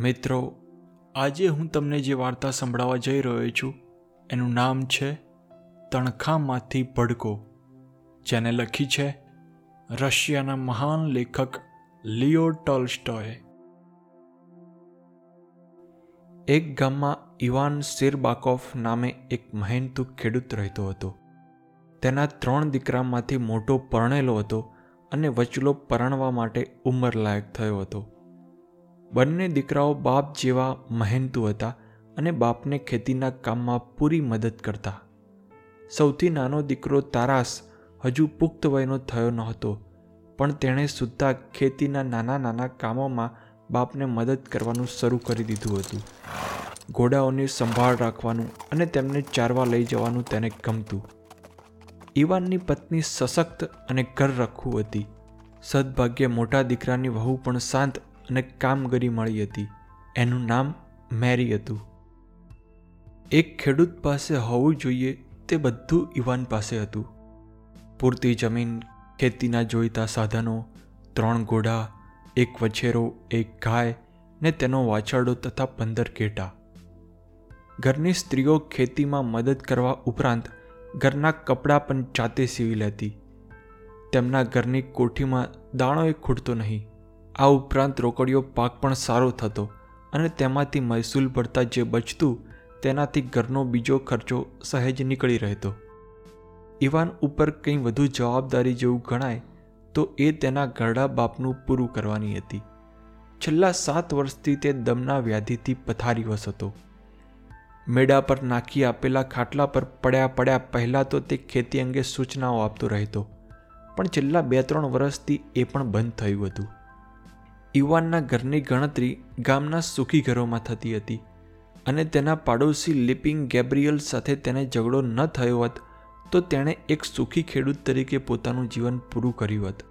મિત્રો, આજે હું તમને જે વાર્તા સંભળાવવા જઈ રહ્યો છું, એનું નામ છે તણખામાંથી ભડકો, જેને લખી છે રશિયાના મહાન લેખક લિયો ટોલ્સ્ટોએ એક ગામમાં ઇવાન સિરબાકોફ નામે એક મહેનતુ ખેડૂત રહેતો હતો. તેના ત્રણ દીકરામાંથી મોટો પરણેલો હતો અને વચલો પરણવા માટે ઉંમરલાયક થયો હતો. બંને દીકરાઓ બાપ જેવા મહેનતુ હતા અને બાપને ખેતીના કામમાં પૂરી મદદ કરતા. સૌથી નાનો દીકરો તારાસ હજુ પુખ્ત વયનો થયો નહોતો, પણ તેણે સુદ્ધા ખેતીના નાના નાના કામોમાં બાપને મદદ કરવાનું શરૂ કરી દીધું હતું. ઘોડાઓની સંભાળ રાખવાનું અને તેમને ચારવા લઈ જવાનું તેને ગમતું. ઈવાનની પત્ની સશક્ત અને ઘર રખવું હતી. સદભાગ્ય મોટા દીકરાની વહુ પણ શાંત અને કામગીરી મળી હતી. એનું નામ મેરી હતું. એક ખેડૂત પાસે હોવું જોઈએ તે બધું ઇવાન પાસે હતું. પૂરતી જમીન, ખેતીના જોઈતા સાધનો, ત્રણ ઘોડા, એક વછેરો, એક ગાય ને તેનો વાછરડો તથા પંદર ઘેટા. ઘરની સ્ત્રીઓ ખેતીમાં મદદ કરવા ઉપરાંત ઘરના કપડાં પણ જાતે સીવી લેતી. તેમના ઘરની કોઠીમાં દાણોએ ખૂટતો નહીં. આ ઉપરાંત રોકડીયો પાક પણ સારો થતો અને તેમાંથી મહેસૂલ ભરતા જે બચતું તેનાથી ઘરનો બીજો ખર્ચો સહેજ નીકળી રહેતો. ઇવાન ઉપર કંઈ વધુ જવાબદારી જેવું ગણાય તો એ તેના ઘરડા બાપનું પૂરું કરવાની હતી. છેલ્લા સાત વર્ષથી તે દમના વ્યાધિથી પથારીવશ હતો. મેડા પર નાખી આપેલા ખાટલા પર પડ્યા પડ્યા પહેલાં તો તે ખેતી અંગે સૂચનાઓ આપતો રહેતો, પણ છેલ્લા બે ત્રણ વર્ષથી એ પણ બંધ થયું હતું. યુવાનના ઘરની ગણતરી ગામના સુખી ઘરોમાં થતી હતી અને તેના પાડોશી લિપિંગ ગેબ્રિયલ સાથે તેને ઝઘડો ન થયો હોત, તો તેણે એક સુખી ખેડૂત તરીકે પોતાનું જીવન પૂરું કર્યું હતું.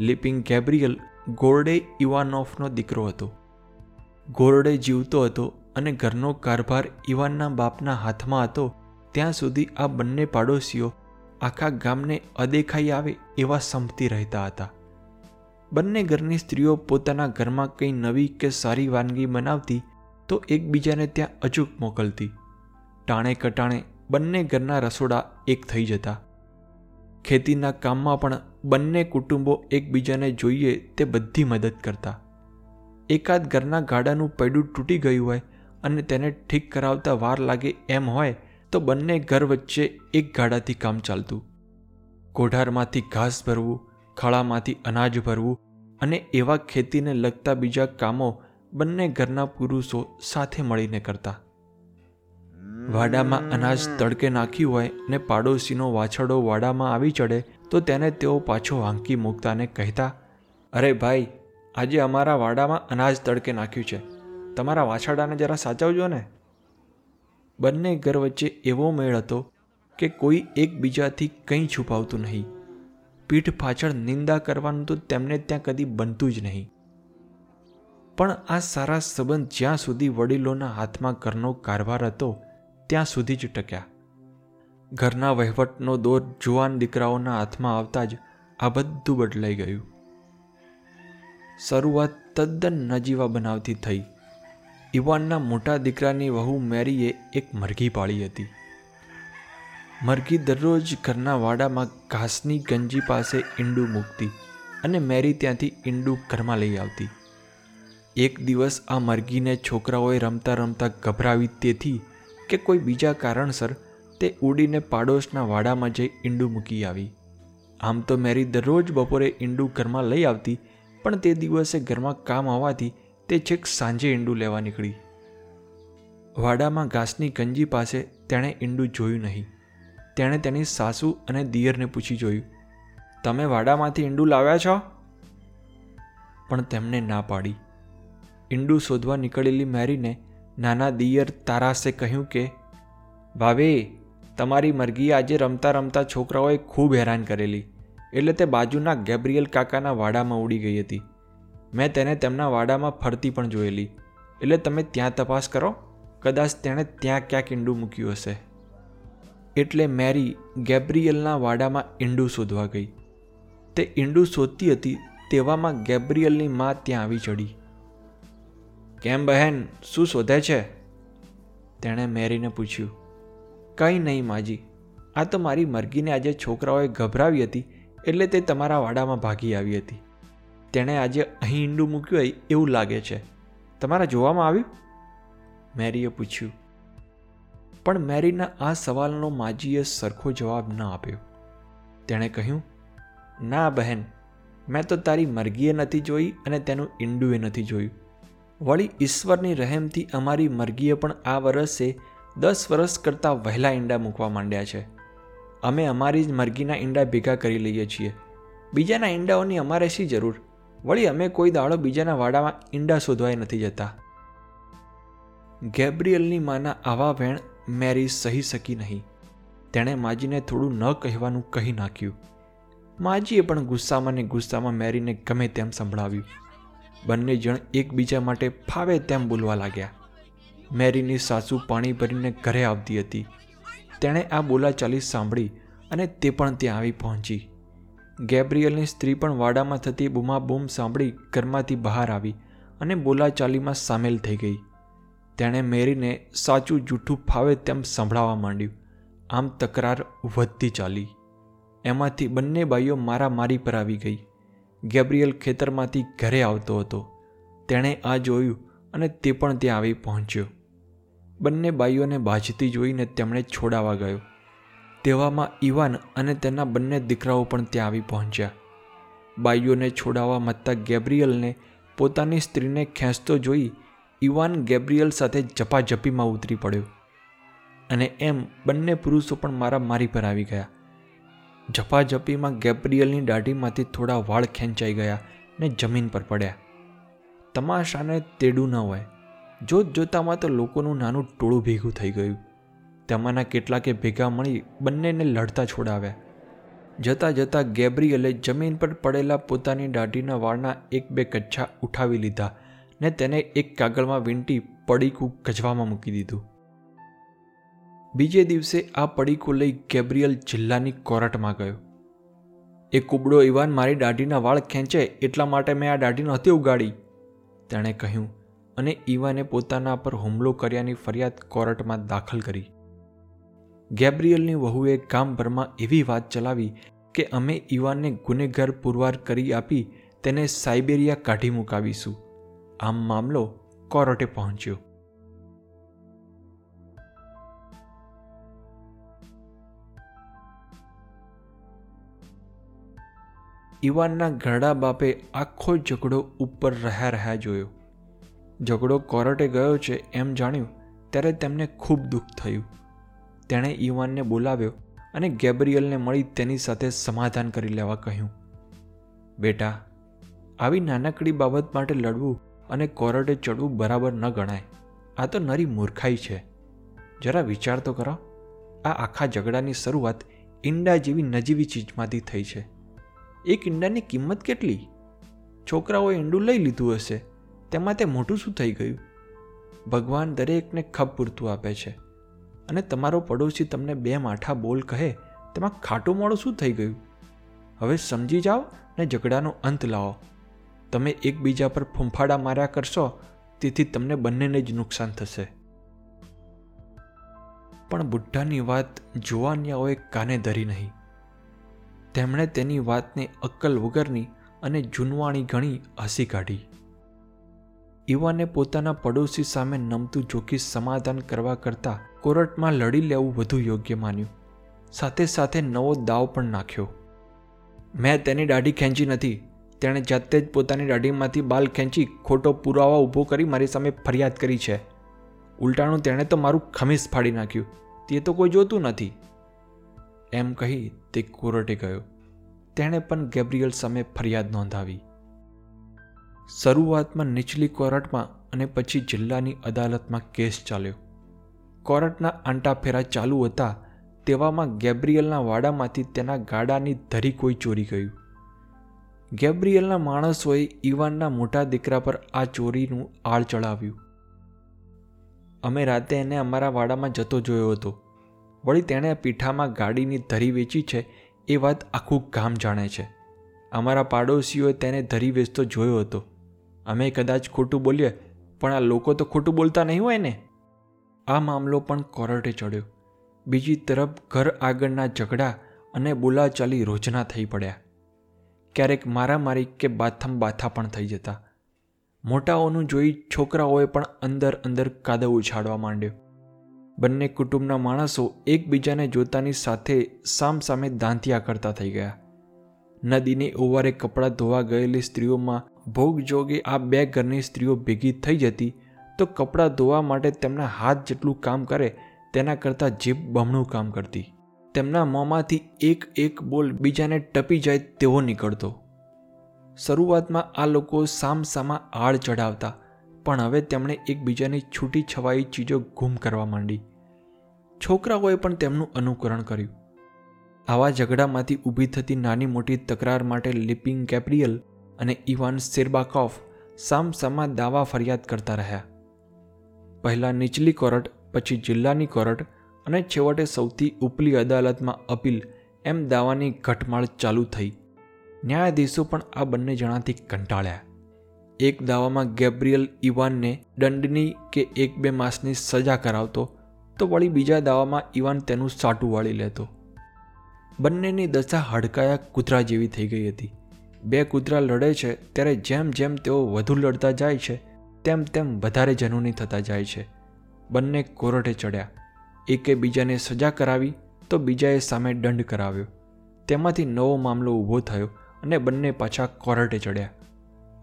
લિપિંગ ગેબ્રિયલ ગોરડે ઇવાનોફનો દીકરો હતો. ગોરડે જીવતો હતો અને ઘરનો કારભાર ઇવાનના બાપના હાથમાં હતો, ત્યાં સુધી આ બંને પાડોશીઓ આખા ગામને અદેખાઈ આવે એવા સંપતી રહેતા હતા. બંને ઘરની સ્ત્રીઓ પોતાના ઘરમાં કંઈ નવી કે સારી વાનગી બનાવતી તો એકબીજાને ત્યાં અચૂક મોકલતી. ટાણે કટાણે બંને ઘરના રસોડા એક થઈ જતા. ખેતીના કામમાં પણ બંને કુટુંબો એકબીજાને જોઈએ તે બધી મદદ કરતા. એકાદ ઘરના ગાડાનું પૈડું તૂટી ગયું હોય અને તેને ઠીક કરાવતા વાર લાગે એમ હોય તો બંને ઘર વચ્ચે એક ગાડાથી કામ ચાલતું. કોઢારમાંથી ઘાસ ભરવું ખળામાંથી અનાજ ભરવું અને એવા ખેતીને લગતા બીજા કામો બંને ઘરના પુરુષો સાથે મળીને કરતા. વાડામાં અનાજ તડકે નાખ્યું હોય ને પાડોશીનો વાછડો વાડામાં આવી ચડે, તો તેને તેઓ પાછો હાંકી મૂકતાને કહેતા, અરે ભાઈ, આજે અમારા વાડામાં અનાજ તડકે નાખ્યું છે. તમારા વાછડાને જરા સાચવજો ને. બંને ઘર વચ્ચે એવો મેળ હતો કે કોઈ એકબીજાથી કંઈ છુપાવતું નહીં. પીઠ પાછળ નિંદા કરવાનું તો તેમને ત્યાં કદી બનતું જ નહીં. પણ આ સારા સંબંધ જ્યાં સુધી વડીલોના હાથમાં ઘરનો કારભાર હતો, ત્યાં સુધી જ ટક્યા. ઘરના વહીવટનો દોર જુવાન દીકરાઓના હાથમાં આવતા જ આ બધું બદલાઈ ગયું. શરૂઆત તદ્દન નજીવા બનાવતી થઈ. ઇવાનના મોટા દીકરાની વહુ મેરીએ એક મરઘી પાળી હતી. મરઘી દરરોજ ઘરના વાડામાં ઘાસની ગંજી પાસે ઈંડું મૂકતી અને મેરી ત્યાંથી ઈંડું ઘરમાં લઈ આવતી. એક દિવસ આ મરઘીને છોકરાઓએ રમતા રમતા ગભરાવી તેથી કે કોઈ બીજા કારણસર તે ઉડીને પાડોશના વાડામાં જઈ ઈંડું મૂકી આવી. આમ તો મેરી દરરોજ બપોરે ઈંડું ઘરમાં લઈ આવતી, પણ તે દિવસે ઘરમાં કામ આવવાથી તે છેક સાંજે ઈંડું લેવા નીકળી. વાડામાં ઘાસની ગંજી પાસે તેણે ઈંડું જોયું નહીં. તેણે તેની સાસુ અને દિયરને પૂછી જોયું, તમે વાડામાંથી ઈંડું લાવ્યા છો? પણ તેમણે ના પાડી. ઈંડું શોધવા નીકળેલી મેરીને નાના દિયર તારાસે કહ્યું કે ભાવે તમારી મરઘી આજે રમતા રમતા છોકરાઓએ ખૂબ હેરાન કરેલી, એટલે તે બાજુના ગેબ્રિયલ કાકાના વાડામાં ઉડી ગઈ હતી. મેં તેને તેમના વાડામાં ફરતી પણ જોયેલી, એટલે તમે ત્યાં તપાસ કરો. કદાચ તેણે ત્યાં ક્યાંક ઈંડું મૂક્યું હશે. એટલે મેરી ગેબ્રિયલના વાડામાં ઈંડું શોધવા ગઈ. તે ઈંડું શોધતી હતી, તેવામાં ગેબ્રિયલની મા ત્યાં આવી ચડી કેમ બહેન, શું શોધે છે? તેણે મેરીને પૂછ્યું. કંઈ નહીં માજી. આ તો મારી મરઘીને આજે છોકરાઓએ ગભરાવી હતી, એટલે તે તમારા વાડામાં ભાગી આવી હતી. તેણે આજે અહીં ઈંડું મૂક્યું હોય એવું લાગે છે. તમારા જોવામાં આવ્યું? મેરીએ પૂછ્યું. પણ મેરીના આ સવાલનો માજીએ સરખો જવાબ ન આપ્યો. તેણે કહ્યું, ના બહેન, મેં તો તારી મરઘીએ નથી જોઈ અને તેનું ઈંડુએ નથી જોયું. વળી ઈશ્વરની રહેમથી અમારી મરઘીએ પણ આ વર્ષે દસ વર્ષ કરતાં વહેલા ઈંડા મૂકવા માંડ્યા છે. અમે અમારી જ મરઘીના ઈંડા ભેગા કરી લઈએ છીએ. બીજાના ઈંડાઓની અમારે શી જરૂર? વળી અમે કોઈ દાડો બીજાના વાડામાં ઈંડા શોધવાય નથી જતા. ગેબ્રિયલની માના આવા વેણ મેરી સહી શકી નહીં. તેણે માજીને થોડું ન કહેવાનું કહી નાખ્યું. માજીએ પણ ગુસ્સામાં ને ગુસ્સામાં મેરીને ગમે તેમ સંભળાવ્યું. બંને જણ એકબીજા માટે ફાવે તેમ બોલવા લાગ્યા. મેરીની સાસુ પાણી ભરીને ઘરે આવતી હતી. તેણે આ બોલાચાલી સાંભળી અને તે પણ ત્યાં આવી પહોંચી. ગેબ્રિયલની સ્ત્રી પણ વાડામાં થતી બૂમાબૂમ સાંભળી ઘરમાંથી બહાર આવી અને બોલાચાલીમાં સામેલ થઈ ગઈ. તેણે મેરીને સાચું જૂઠું ફાવે તેમ સંભળાવવા માંડ્યું. આમ તકરાર વધતી ચાલી. એમાંથી બંને બાઈઓ મારા મારી પર આવી ગઈ. ગેબ્રિયલ ખેતરમાંથી ઘરે આવતો હતો. તેણે આ જોયું અને તે પણ ત્યાં આવી પહોંચ્યો. બંને બાઈઓને બાજતી જોઈને તેમણે છોડાવા ગયો. તેવામાં ઇવાન અને તેના બંને દીકરાઓ પણ ત્યાં આવી પહોંચ્યા. બાઈઓને છોડાવવા મથતા ગેબ્રિયલને પોતાની સ્ત્રીને ખેંચતો જોઈ ઈવાન ગેબ્રિયલ સાથે ઝપાઝપીમાં ઉતરી પડ્યો. અને એમ બંને પુરુષો પણ મારા મારી પર આવી ગયા. ઝપાઝપીમાં ગેબ્રિયલની દાઢીમાંથી થોડા વાળ ખેંચાઈ ગયા ને જમીન પર પડ્યા. તમાશાને તેડું ન હોય. જોત જોતામાં તો લોકોનું નાનું ટોળું ભેગું થઈ ગયું. તેમાંના કેટલાકે ભેગા મળી બંનેને લડતા છોડાવ્યા. જતાં જતાં ગેબ્રિયલે જમીન પર પડેલા પોતાની દાઢીના વાળના એક બે કચ્છા ઉઠાવી લીધા ને તેને એક કાગળમાં વીંટી પડીકું ગજવામાં મૂકી દીધું. બીજે દિવસે આ પડીકું લઈ ગેબ્રિયલ જિલ્લાની કોર્ટમાં ગયો. એ કુબડો ઇવાન મારી દાઢીના વાળ ખેંચે એટલા માટે મેં આ દાઢી નહોતી ઉગાડી, તેણે કહ્યું અને ઈવાને પોતાના પર હુમલો કર્યાની ફરિયાદ કોર્ટમાં દાખલ કરી. ગેબ્રિયલની વહુએ ગામભરમાં એવી વાત ચલાવી કે અમે ઇવાનને ગુનેગાર પુરવાર કરી આપી તેને સાઇબેરિયા કાઢી મુકાવીશું. આમ મામલો કોર્ટે પહોંચ્યો. ઈવાનના ઘરડા બાપે આખો ઝઘડો ઉપર રહ્યા રહ્યા જોયો. ઝઘડો કોર્ટે ગયો છે એમ જાણ્યું, ત્યારે તેમને ખૂબ દુઃખ થયું. તેણે ઈવાનને બોલાવ્યો અને ગેબ્રિયલને મળી તેની સાથે સમાધાન કરી લેવા કહ્યું. બેટા, આવી નાનકડી બાબત માટે લડવું અને કોરટે ચડવું બરાબર ન ગણાય. આ તો નરી મૂર્ખાઈ છે. જરા વિચાર તો કરો. આ આખા ઝઘડાની શરૂઆત ઈંડા જેવી નજીવી ચીજમાંથી થઈ છે. એક ઈંડાની કિંમત કેટલી? છોકરાઓએ ઈંડું લઈ લીધું હશે. તેમાં તે મોટું શું થઈ ગયું? ભગવાન દરેકને ખપ પૂરતું આપે છે. અને તમારો પડોશી તમને બે માઠા બોલ કહે, તેમાં ખાટું મોડું શું થઈ ગયું? હવે સમજી જાઓ ને ઝઘડાનો અંત લાવો. તમે એકબીજા પર ફૂંફાડા માર્યા કરશો, તેથી તમને બંનેને જ નુકસાન થશે. પણ બુઢ્ઢાની વાત જુવાનિયાઓએ કાને ધરી નહીં? તેમણે તેની વાતને અક્કલ વગરની અને જૂનવાણી ઘણી હસી કાઢી. ઈવાને પોતાના પડોશી સામે નમતું જોખી સમાધાન કરવા કરતાં કોર્ટમાં લડી લેવું વધુ યોગ્ય માન્યું. સાથે સાથે નવો દાવ પણ નાખ્યો. મેં તેની દાઢી ખેંચી નથી તેણે જાતે જ પોતાની દાઢીમાંથી બાલ ખેંચી ખોટો પુરાવા ઊભો કરી મારી સામે ફરિયાદ કરી છે. ઉલટાણું તેણે તો મારું ખમીસ ફાડી નાખ્યું. તે તો કોઈ જોતું નથી. એમ કહી તે કોર્ટે ગયો. તેણે પણ ગેબ્રિયલ સામે ફરિયાદ નોંધાવી. શરૂઆતમાં નીચલી કોર્ટમાં અને પછી જિલ્લાની અદાલતમાં કેસ ચાલ્યો. કોર્ટના આંટાફેરા ચાલુ હતા તેવામાં ગેબ્રિયલના વાડામાંથી તેના ગાડાની ધરી કોઈ ચોરી ગયું. ગેબ્રિયલના માણસોએ ઈવાનના મોટા દીકરા પર આ ચોરીનું આળ ચડાવ્યું. અમે રાતે એને અમારા વાડામાં જતો જોયો હતો. વળી તેણે પીઠામાં ગાડીની ધરી વેચી છે એ વાત આખું ગામ જાણે છે. અમારા પાડોશીઓએ તેને ધરી વેચતો જોયો હતો. અમે કદાચ ખોટું બોલીએ, પણ આ લોકો તો ખોટું બોલતા નહીં હોય ને? આ મામલો પણ કોર્ટે ચડ્યો. બીજી તરફ ઘર આગળના ઝઘડા અને બોલાચાલી રોજના થઈ પડ્યા. ક્યારેક મારામારી કે બાથમ બાથા પણ થઈ જતા. મોટાઓનું જોઈ છોકરાઓએ પણ અંદર અંદર કાદવ ઉછાળવા માંડ્યો. બંને કુટુંબના માણસો એકબીજાને જોતાની સાથે સામસામે દાંતિયા કરતા થઈ ગયા. નદીની ઓવારે કપડાં ધોવા ગયેલી સ્ત્રીઓમાં ભોગ જોગે આ બે ઘરની સ્ત્રીઓ ભેગી થઈ જતી, તો કપડાં ધોવા માટે તેમના હાથ જેટલું કામ કરે, તેના કરતાં જીભ બમણું કામ કરતી. તેમના મોંમાંથી એક એક બોલ બીજાને ટપી જાય તેવો નીકળતો. શરૂઆતમાં આ લોકો સામસામા આળ ચઢાવતા, પણ હવે તેમણે એકબીજાની છૂટી છવાઈ ચીજો ગુમ કરવા માંડી. છોકરાઓએ પણ તેમનું અનુકરણ કર્યું. આવા ઝઘડામાંથી ઊભી થતી નાની મોટી તકરાર માટે લિપિંગ કેપ્રિયલ અને ઇવાન સેરબાકોફ સામસામા દાવા ફરિયાદ કરતા રહ્યા. પહેલાં નીચલી કોર્ટ, પછી જિલ્લાની કોર્ટ અને છેવટે સૌથી ઉપલી અદાલતમાં અપીલ, એમ દાવાની ઘટમાળ ચાલુ થઈ. ન્યાયાધીશો પણ આ બંને જણાથી કંટાળ્યા. એક દાવામાં ગેબ્રિયલ ઇવાનને દંડની કે એક બે માસની સજા કરાવતો, તો વળી બીજા દાવામાં ઇવાન તેનું સાટું વાળી લેતો. બંનેની દશા હડકાયા કૂતરા જેવી થઈ ગઈ હતી. બે કૂતરા લડે છે, ત્યારે જેમ જેમ તેઓ વધુ લડતા જાય છે, તેમ તેમ વધારે જનૂની થતા જાય છે. બંને કોર્ટે ચડ્યા. એકે બીજાને સજા કરાવી, તો બીજાએ સામે દંડ કરાવ્યો. તેમાંથી નવો મામલો ઊભો થયો અને બંને પાછા કોર્ટે ચડ્યા.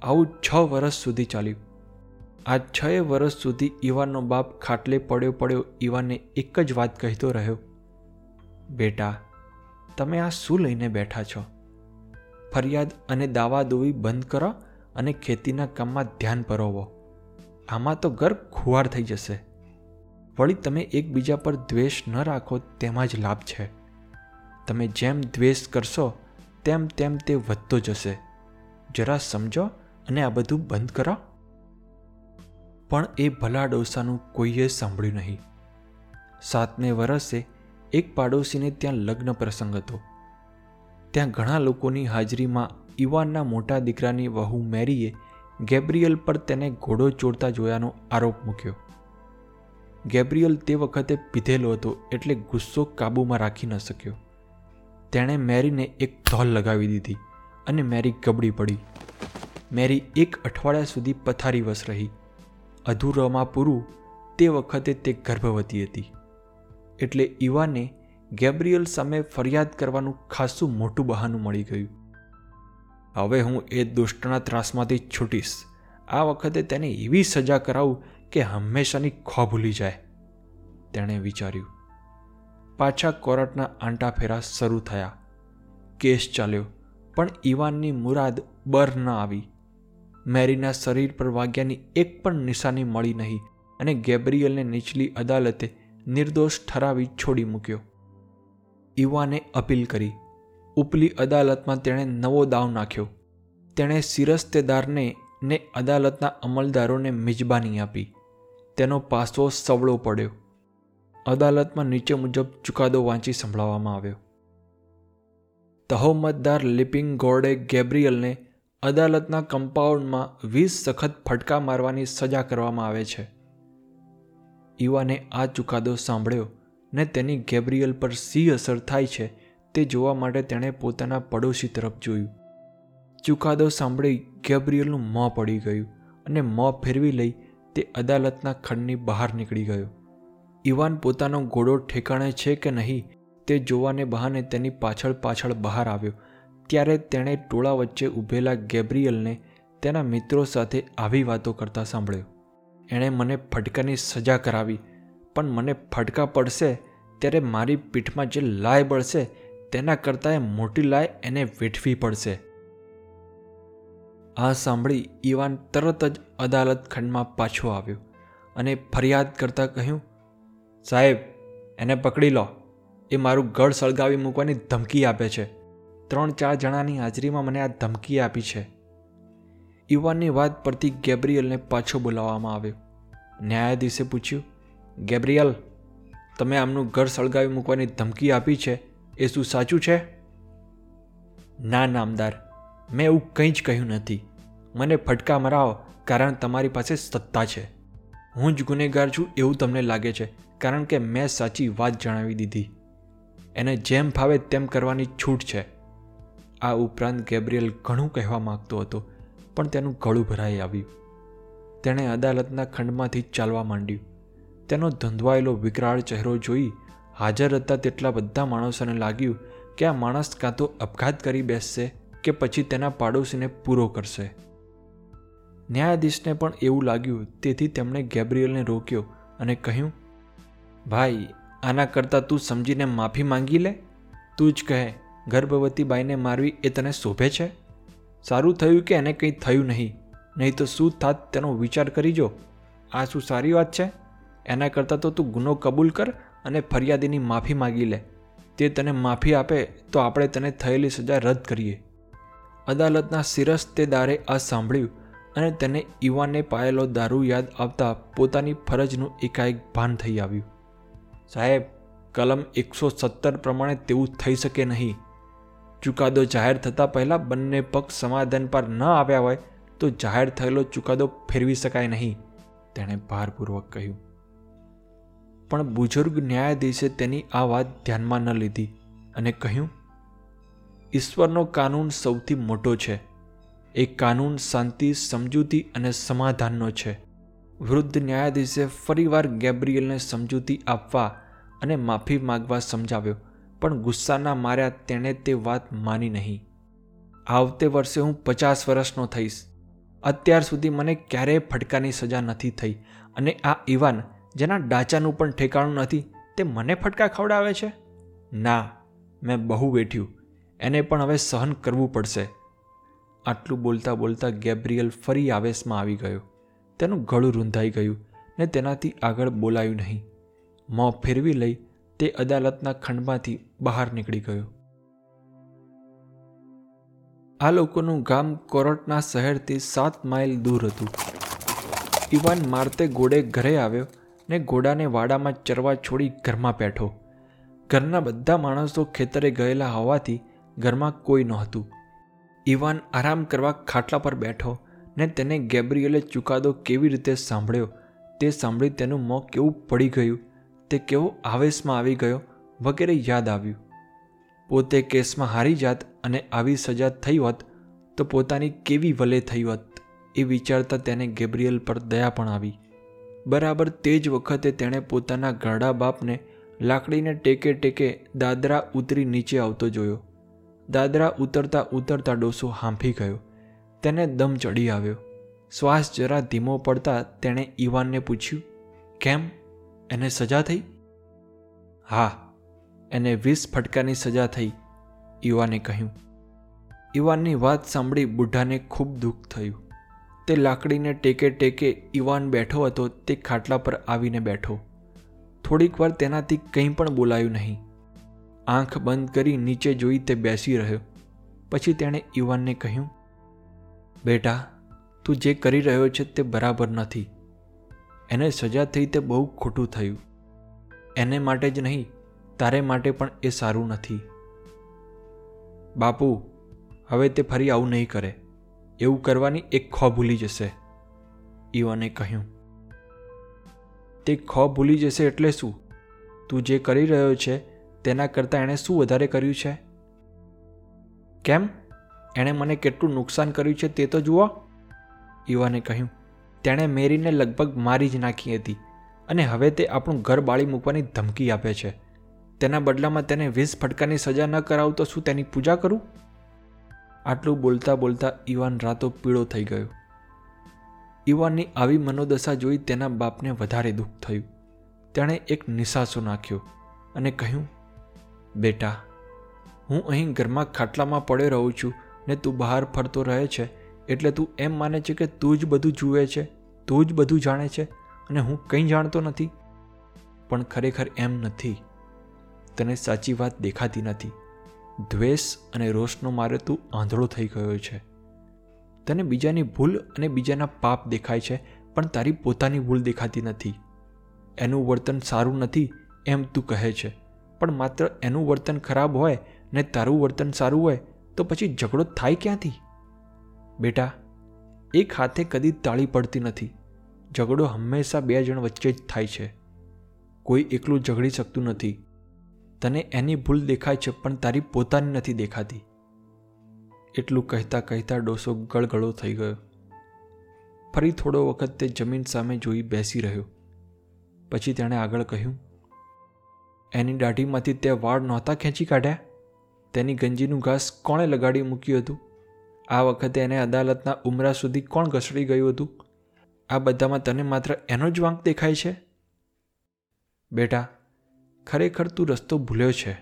આવું છ વર્ષ સુધી ચાલ્યું. આ છ વર્ષ સુધી ઈવાનનો બાપ ખાટલે પડ્યો પડ્યો ઈવાનને એક જ વાત કહેતો રહ્યો. બેટા, તમે આ શું લઈને બેઠા છો? ફરિયાદ અને દાવા દોવી બંધ કરો અને ખેતીના કામમાં ધ્યાન પરોવો. આમાં તો ઘર ખુવાર થઈ જશે. વળી તમે એકબીજા પર દ્વેષ ન રાખો, તેમાં જ લાભ છે. તમે જેમ દ્વેષ કરશો, તેમ તેમ તે વધતો જશે. જરા સમજો અને આ બધું બંધ કરો. પણ એ ભલા ડોસાનું કોઈએ સાંભળ્યું નહીં. સાતમે વર્ષે એક પાડોશીને ત્યાં લગ્ન પ્રસંગ હતો. ત્યાં ઘણા લોકોની હાજરીમાં ઇવાનના મોટા દીકરાની વહુ મેરીએ ગેબ્રિયલ પર તેને ઘોડો ચોરતા જોયાનો આરોપ મૂક્યો. ગેબ્રિયલ તે વખતે પીધેલો હતો એટલે ગુસ્સો કાબૂમાં રાખી ન શક્યો. તેણે મેરીને એક ધોલ લગાવી દીધી અને મેરી ગબડી પડી. મેરી એક અઠવાડિયા સુધી પથારીવશ રહી. અધૂરમાં પૂરું તે વખતે તે ગર્ભવતી હતી. એટલે ઈવાને ગેબ્રિયલ સામે ફરિયાદ કરવાનું ખાસું મોટું બહાનું મળી ગયું. હવે હું એ દુષ્ટના ત્રાસમાંથી છૂટીશ. આ વખતે તેને એવી સજા કરાવું કે હંમેશાની ખો ભૂલી જાય, તેણે વિચાર્યું. પાછા કોર્ટના આંટાફેરા શરૂ થયા. કેસ ચાલ્યો, પણ ઈવાનની મુરાદ બર ન આવી. મેરીના શરીર પર વાગ્યાની એક પણ નિશાની મળી નહીં અને ગેબ્રિયલને નીચલી અદાલતે નિર્દોષ ઠરાવી છોડી મૂક્યો. ઈવાને અપીલ કરી. ઉપલી અદાલતમાં તેણે નવો દાવ નાખ્યો. તેણે શિરસ્તેદારને ને અદાલતના અમલદારોને મિજબાની આપી. તેનો પાસવો સવળો પડ્યો. અદાલતમાં નીચે મુજબ ચુકાદો વાંચી સંભળાવવામાં આવ્યો. તહોમતદાર લિપિંગ ગોર્ડે ગેબ્રિયલને અદાલતના કમ્પાઉન્ડમાં વીસ સખત ફટકા મારવાની સજા કરવામાં આવે છે. ઈવાને આ ચુકાદો સાંભળ્યો ને તેની ગેબ્રિયલ પર સી અસર થાય છે તે જોવા માટે તેણે પોતાના પડોશી તરફ જોયું. ચુકાદો સાંભળી ગેબ્રિયલનું મોં પડી ગયું અને મોં ફેરવી લઈ તે અદાલતના ખંડની બહાર નીકળી ગયો. ઇવાન પોતાનો ઘોડો ઠેકાણે છે કે નહીં તે જોવાને બહાને તેની પાછળ પાછળ બહાર આવ્યો. ત્યારે તેણે ટોળા વચ્ચે ઊભેલા ગેબ્રિયલને તેના મિત્રો સાથે આવી વાતો કરતા સાંભળ્યો. એણે મને ફટકાની સજા કરાવી, પણ મને ફટકા પડશે ત્યારે મારી પીઠમાં જે લાય બળશે તેના કરતાં મોટી લાય એને વેઠવી પડશે. આ સાંભળી ઈવાન તરત જ અદાલત ખંડમાં પાછો આવ્યો અને ફરિયાદ કરતાં કહ્યું, સાહેબ, એને પકડી લો. એ મારું ગળ સળગાવી મૂકવાની ધમકી આપે છે. ત્રણ ચાર જણાની હાજરીમાં મને આ ધમકી આપી છે. ઈવાનની વાત પરથી ગેબ્રિયલને પાછો બોલાવવામાં આવ્યો. ન્યાયાધીશે પૂછ્યું, ગેબ્રિયલ, તમે આમનું ઘર સળગાવી મૂકવાની ધમકી આપી છે? એ શું સાચું છે? ના, નામદાર. મેં એવું કંઈ જ કહ્યું નથી. મને ફટકા મરાવો, કારણ તમારી પાસે સત્તા છે. હું જ ગુનેગાર છું એવું તમને લાગે છે, કારણ કે મેં સાચી વાત જણાવી દીધી. એને જેમ ફાવે તેમ કરવાની છૂટ છે. આ ઉપરાંત ગેબ્રિયલ ઘણું કહેવા માગતો હતો, પણ તેનું ગળું ભરાઈ આવ્યું. તેણે અદાલતના ખંડમાંથી ચાલવા માંડ્યું. તેનો ધંધવાયેલો વિકરાળ ચહેરો જોઈ હાજર હતા તેટલા બધા માણસોને લાગ્યું કે આ માણસ કાં તો અપઘાત કરી બેસશે કે પછી તેના પાડોશીને પૂરો કરશે. ન્યાયાધીશને પણ એવું લાગ્યું, તેથી તેમણે ગેબ્રિયલને રોક્યો અને કહ્યું, ભાઈ, આના કરતાં તું સમજીને માફી માંગી લે. તું જ કહે ગર્ભવતી બાઈને મારવી એ તને શોભે છે? સારું થયું કે એને કંઈ થયું નહીં? નહીં તો શું થાત તેનો વિચાર કરી જો. આ શું સારી વાત છે? એના કરતાં તો તું ગુનો કબૂલ કર અને ફરિયાદીની માફી માગી લે. તે તને માફી આપે તો આપણે તને થયેલી સજા રદ કરીએ. અદાલતના દારે આ સાંભળ્યું અને તેને ઈવાને પાયેલો દારૂ યાદ આવતા પોતાની ફરજનું એકાએક ભાન થઈ આવ્યું. સાહેબ, કલમ એકસો સત્તર પ્રમાણે તેવું થઈ શકે નહીં. ચુકાદો જાહેર થતાં પહેલાં બંને પક્ષ સમાધાન પર ન આવ્યા હોય તો જાહેર થયેલો ચુકાદો ફેરવી શકાય નહીં, તેણે ભારપૂર્વક કહ્યું. પણ બુઝુર્ગ ન્યાયાધીશે તેની આ વાત ધ્યાનમાં ન લીધી અને કહ્યું ઈશ્વરનો કાનૂન સૌથી મોટો છે. એ કાનૂન શાંતિ, સમજૂતી અને સમાધાનનો છે. વૃદ્ધ ન્યાયાધીશે ફરીવાર ગેબ્રિયલને સમજૂતી આપવા અને માફી માગવા સમજાવ્યો, પણ ગુસ્સાના માર્યા તેણે તે વાત માની નહીં. આવતે વર્ષે હું પચાસ વર્ષનો થઈશ. અત્યાર સુધી મને ક્યારેય ફટકાની સજા નથી થઈ અને આ ઇવાન જેના ડાચાનું પણ ઠેકાણું નથી, તે મને ફટકા ખવડાવે છે? ના, મેં બહુ વેઠ્યું. એને પણ હવે સહન કરવું પડશે. આટલું બોલતા બોલતા ગેબ્રિયલ ફરી આવેશમાં આવી ગયો. તેનું ગળું રૂંધાઈ ગયું ને તેનાથી આગળ બોલાયું નહીં. મોં ફેરવી લઈ તે અદાલતના ખંડમાંથી બહાર નીકળી ગયો. આ લોકોનું ગામ કોરટના શહેરથી સાત માઇલ દૂર હતું. ઇવાન મારતે ઘોડે ઘરે આવ્યો ને ઘોડાને વાડામાં ચરવા છોડી ઘરમાં બેઠો. ઘરના બધા માણસો ખેતરે ગયેલા હોવાથી ઘરમાં કોઈ નહોતું. ઇવાન આરામ કરવા ખાટલા પર બેઠો ને તેને ગેબ્રિયલે ચુકાદો કેવી રીતે સાંભળ્યો તે સાંભળી તેનું મોં કેવું પડી ગયું, તે કેવો આવેશમાં આવી ગયો વગેરે યાદ આવ્યું. પોતે કેસમાં હારી જાત અને આવી સજા થઈ હોત તો પોતાની કેવી વલે થઈ હોત એ વિચારતા તેને ગેબ્રિયલ પર દયા પણ આવી. બરાબર તે જ વખતે તેણે પોતાના ઘરડા બાપને લાકડીને ટેકે ટેકે દાદરા ઉતરી નીચે આવતો જોયો. દાદરા ઉતરતા ઉતરતા ડોસો હાંફી ગયો. તેને દમ ચડી આવ્યો. શ્વાસ જરા ધીમો પડતા તેણે ઈવાનને પૂછ્યું, કેમ? એને સજા થઈ? હા, એને વીસ ફટકાની સજા થઈ, ઈવાને કહ્યું. ઈવાનની વાત સાંભળી બુઢાને ખૂબ દુઃખ થયું. તે લાકડીને ટેકે ટેકે ઈવાન બેઠો હતો, તે ખાટલા પર આવીને બેઠો. થોડીક વાર તેનાથી કંઈ પણ બોલાયું નહીં. આંખ બંધ કરી નીચે જોઈ તે બેસી રહ્યો. પછી તેણે ઈવાનને કહ્યું, બેટા, તું જે કરી રહ્યો છે તે બરાબર નથી. એને સજા થઈ તે બહુ ખોટું થયું. એને માટે જ નહીં, તારે માટે પણ એ સારું નથી. બાપુ, હવે તે ફરી આવું નહીં કરે. એવું કરવાની એક ખો ભૂલી જશે. ઈવાને કહ્યું, તે ખો ભૂલી જશે એટલે શું? તું જે કરી રહ્યો છે તેના કરતાં એણે શું વધારે કર્યું છે? કેમ? એણે મને કેટલું નુકસાન કર્યું છે તે તો જુઓ. યુવાને કહ્યું, તેણે મેરીને લગભગ મારી જ નાખી હતી અને હવે તે આપણું ઘર બાળી મૂકવાની ધમકી આપે છે. તેના બદલામાં તેને વીસ ફટકાની સજા ન કરાવું તો શું તેની પૂજા કરું? આટલું બોલતા બોલતા ઈવાન રાતો પીળો થઈ ગયો. ઈવાનની આવી મનોદશા જોઈ તેના બાપને વધારે દુઃખ થયું. તેણે એક નિશાસો નાખ્યો અને કહ્યું બેટા, હું અહીં ઘરમાં ખાટલામાં પડ્યો રહું છું ને તું બહાર ફરતો રહે છે, એટલે તું એમ માને છે કે તું જ બધું જુએ છે, તું જ બધું જાણે છે અને હું કંઈ જાણતો નથી. પણ ખરેખર એમ નથી. તને સાચી વાત દેખાતી નથી. દ્વેષ અને રોષનો મારે તું આંધળો થઈ ગયો છે. તને બીજાની ભૂલ અને બીજાના પાપ દેખાય છે, પણ તારી પોતાની ભૂલ દેખાતી નથી. એનું વર્તન સારું નથી એમ તું કહે છે. પણ માત્ર એનું વર્તન ખરાબ હોય ને તારું વર્તન સારું હોય, તો પછી ઝઘડો થાય ક્યાંથી? બેટા, એક હાથે કદી તાળી પડતી નથી. ઝઘડો હંમેશા બે જણ વચ્ચે જ થાય છે. કોઈ એકલું ઝઘડી શકતું નથી. તને એની ભૂલ દેખાય છે, પણ તારી પોતાની નથી દેખાતી. એટલું કહેતા કહેતા ડોસો ગળગળો થઈ ગયો. ફરી થોડો વખત તે જમીન સામે જોઈ બેસી રહ્યો. પછી તેણે આગળ કહ્યું એની દાઢીમાંથી તે વાળ નહોતા ખેંચી કાઢ્યા. તેની ગંજીનું ઘાસ કોણે લગાડી મૂક્યું હતું? આ વખતે એને અદાલતના ઉમરા સુધી કોણ ઘસડી ગયું હતું? આ બધામાં તને માત્ર એનો જ વાંક દેખાય છે? બેટા, ખરેખર તું રસ્તો ભૂલ્યો છે.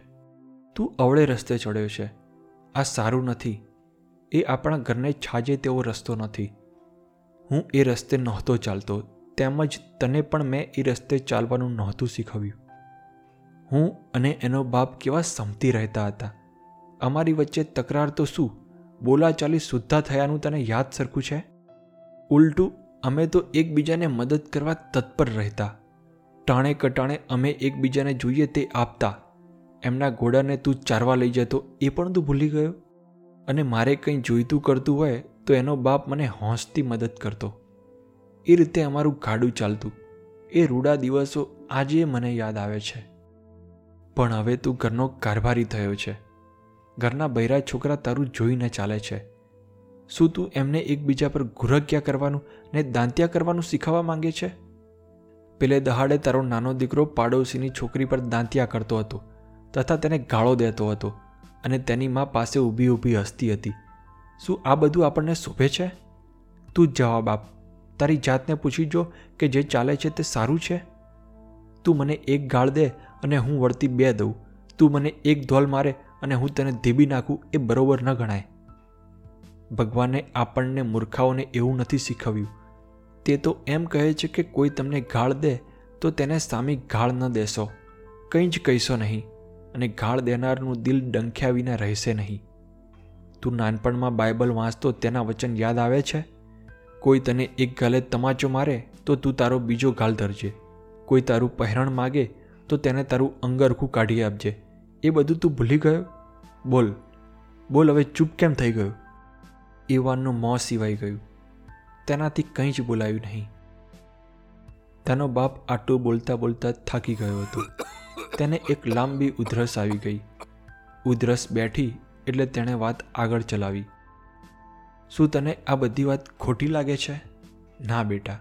તું અવળે રસ્તે ચડ્યો છે. આ સારું નથી. એ આપણા ઘરને છાજે તેવો રસ્તો નથી. હું એ રસ્તે નહોતો ચાલતો. તેમજ તને પણ મેં એ રસ્તે ચાલવાનું નહોતું શીખવ્યું. હું અને એનો બાપ કેવા સમતી રહેતા હતા? અમારી વચ્ચે તકરાર તો શું? બોલાચાલી સુદ્ધા થયાનું તને યાદ સરખું છે? ઉલટું, અમે તો એકબીજાને મદદ કરવા તત્પર રહેતા. ટાણે કટાણે અમે એકબીજાને જોઈએ તે આપતા. એમના ઘોડાને તું ચારવા લઈ જતો, એ પણ તું ભૂલી ગયો? અને મારે કંઈ જોઈતું કરતું હોય, તો એનો બાપ મને હોંશથી મદદ કરતો. એ રીતે અમારું ગાડું ચાલતું. એ રૂડા દિવસો આજે મને યાદ આવે છે. પણ હવે તું ઘરનો કારભારી થયો છે. ઘરના બૈરા છોકરા તારું જોઈને ચાલે છે. શું તું એમને એકબીજા પર ગુરક્યા કરવાનું ને દાંત્યા કરવાનું શીખવવા માંગે છે? પેલે દહાડે તારો નાનો દીકરો પાડોશીની છોકરી પર દાંત્યા કરતો હતો તથા તેને ગાળો દેતો હતો અને તેની મા પાસે ઊભી ઊભી હસતી હતી. શું આ બધું આપણને શોભે છે? તું જવાબ આપ. તારી જાતને પૂછી જો કે જે ચાલે છે તે સારું છે? તું મને એક ગાળ દે અને હું વળતી બે દઉં. તું મને એક ધોલ મારે અને હું તને ધીબી નાખું એ બરોબર ન ગણાય. ભગવાને આપણને મૂર્ખાઓને એવું નથી શીખવ્યું. તે તો એમ કહે છે કે કોઈ તમને ગાળ દે તો તેને સામી ગાળ ન દેશો. કંઈ જ કહીશો નહીં અને ગાળ દેનારનું દિલ ડંખ્યા વિના રહેશે નહીં. તું નાનપણમાં બાઇબલ વાંચતો તેના વચન યાદ આવે છે? કોઈ તને એક ગાલે તમાચો મારે તો તું તારો બીજો ગાલ ધરજે. કોઈ તારું પહેરણ માગે તો તેને તારું અંગરખું કાઢી આપજે. એ બધું તું ભૂલી ગયો? બોલ. બોલ, હવે ચૂપ કેમ થઈ ગયો? ઇવાનનું મોં સિવાઈ ગયું. તેનાથી કંઈ જ બોલાયું નહીં. તેનો બાપ આટલું બોલતા બોલતા થાકી ગયો હતો. તેને એક લાંબી ઉધરસ આવી ગઈ. ઉધરસ બેઠી એટલે તેણે વાત આગળ ચલાવી. શું તને આ બધી વાત ખોટી લાગે છે? ના બેટા.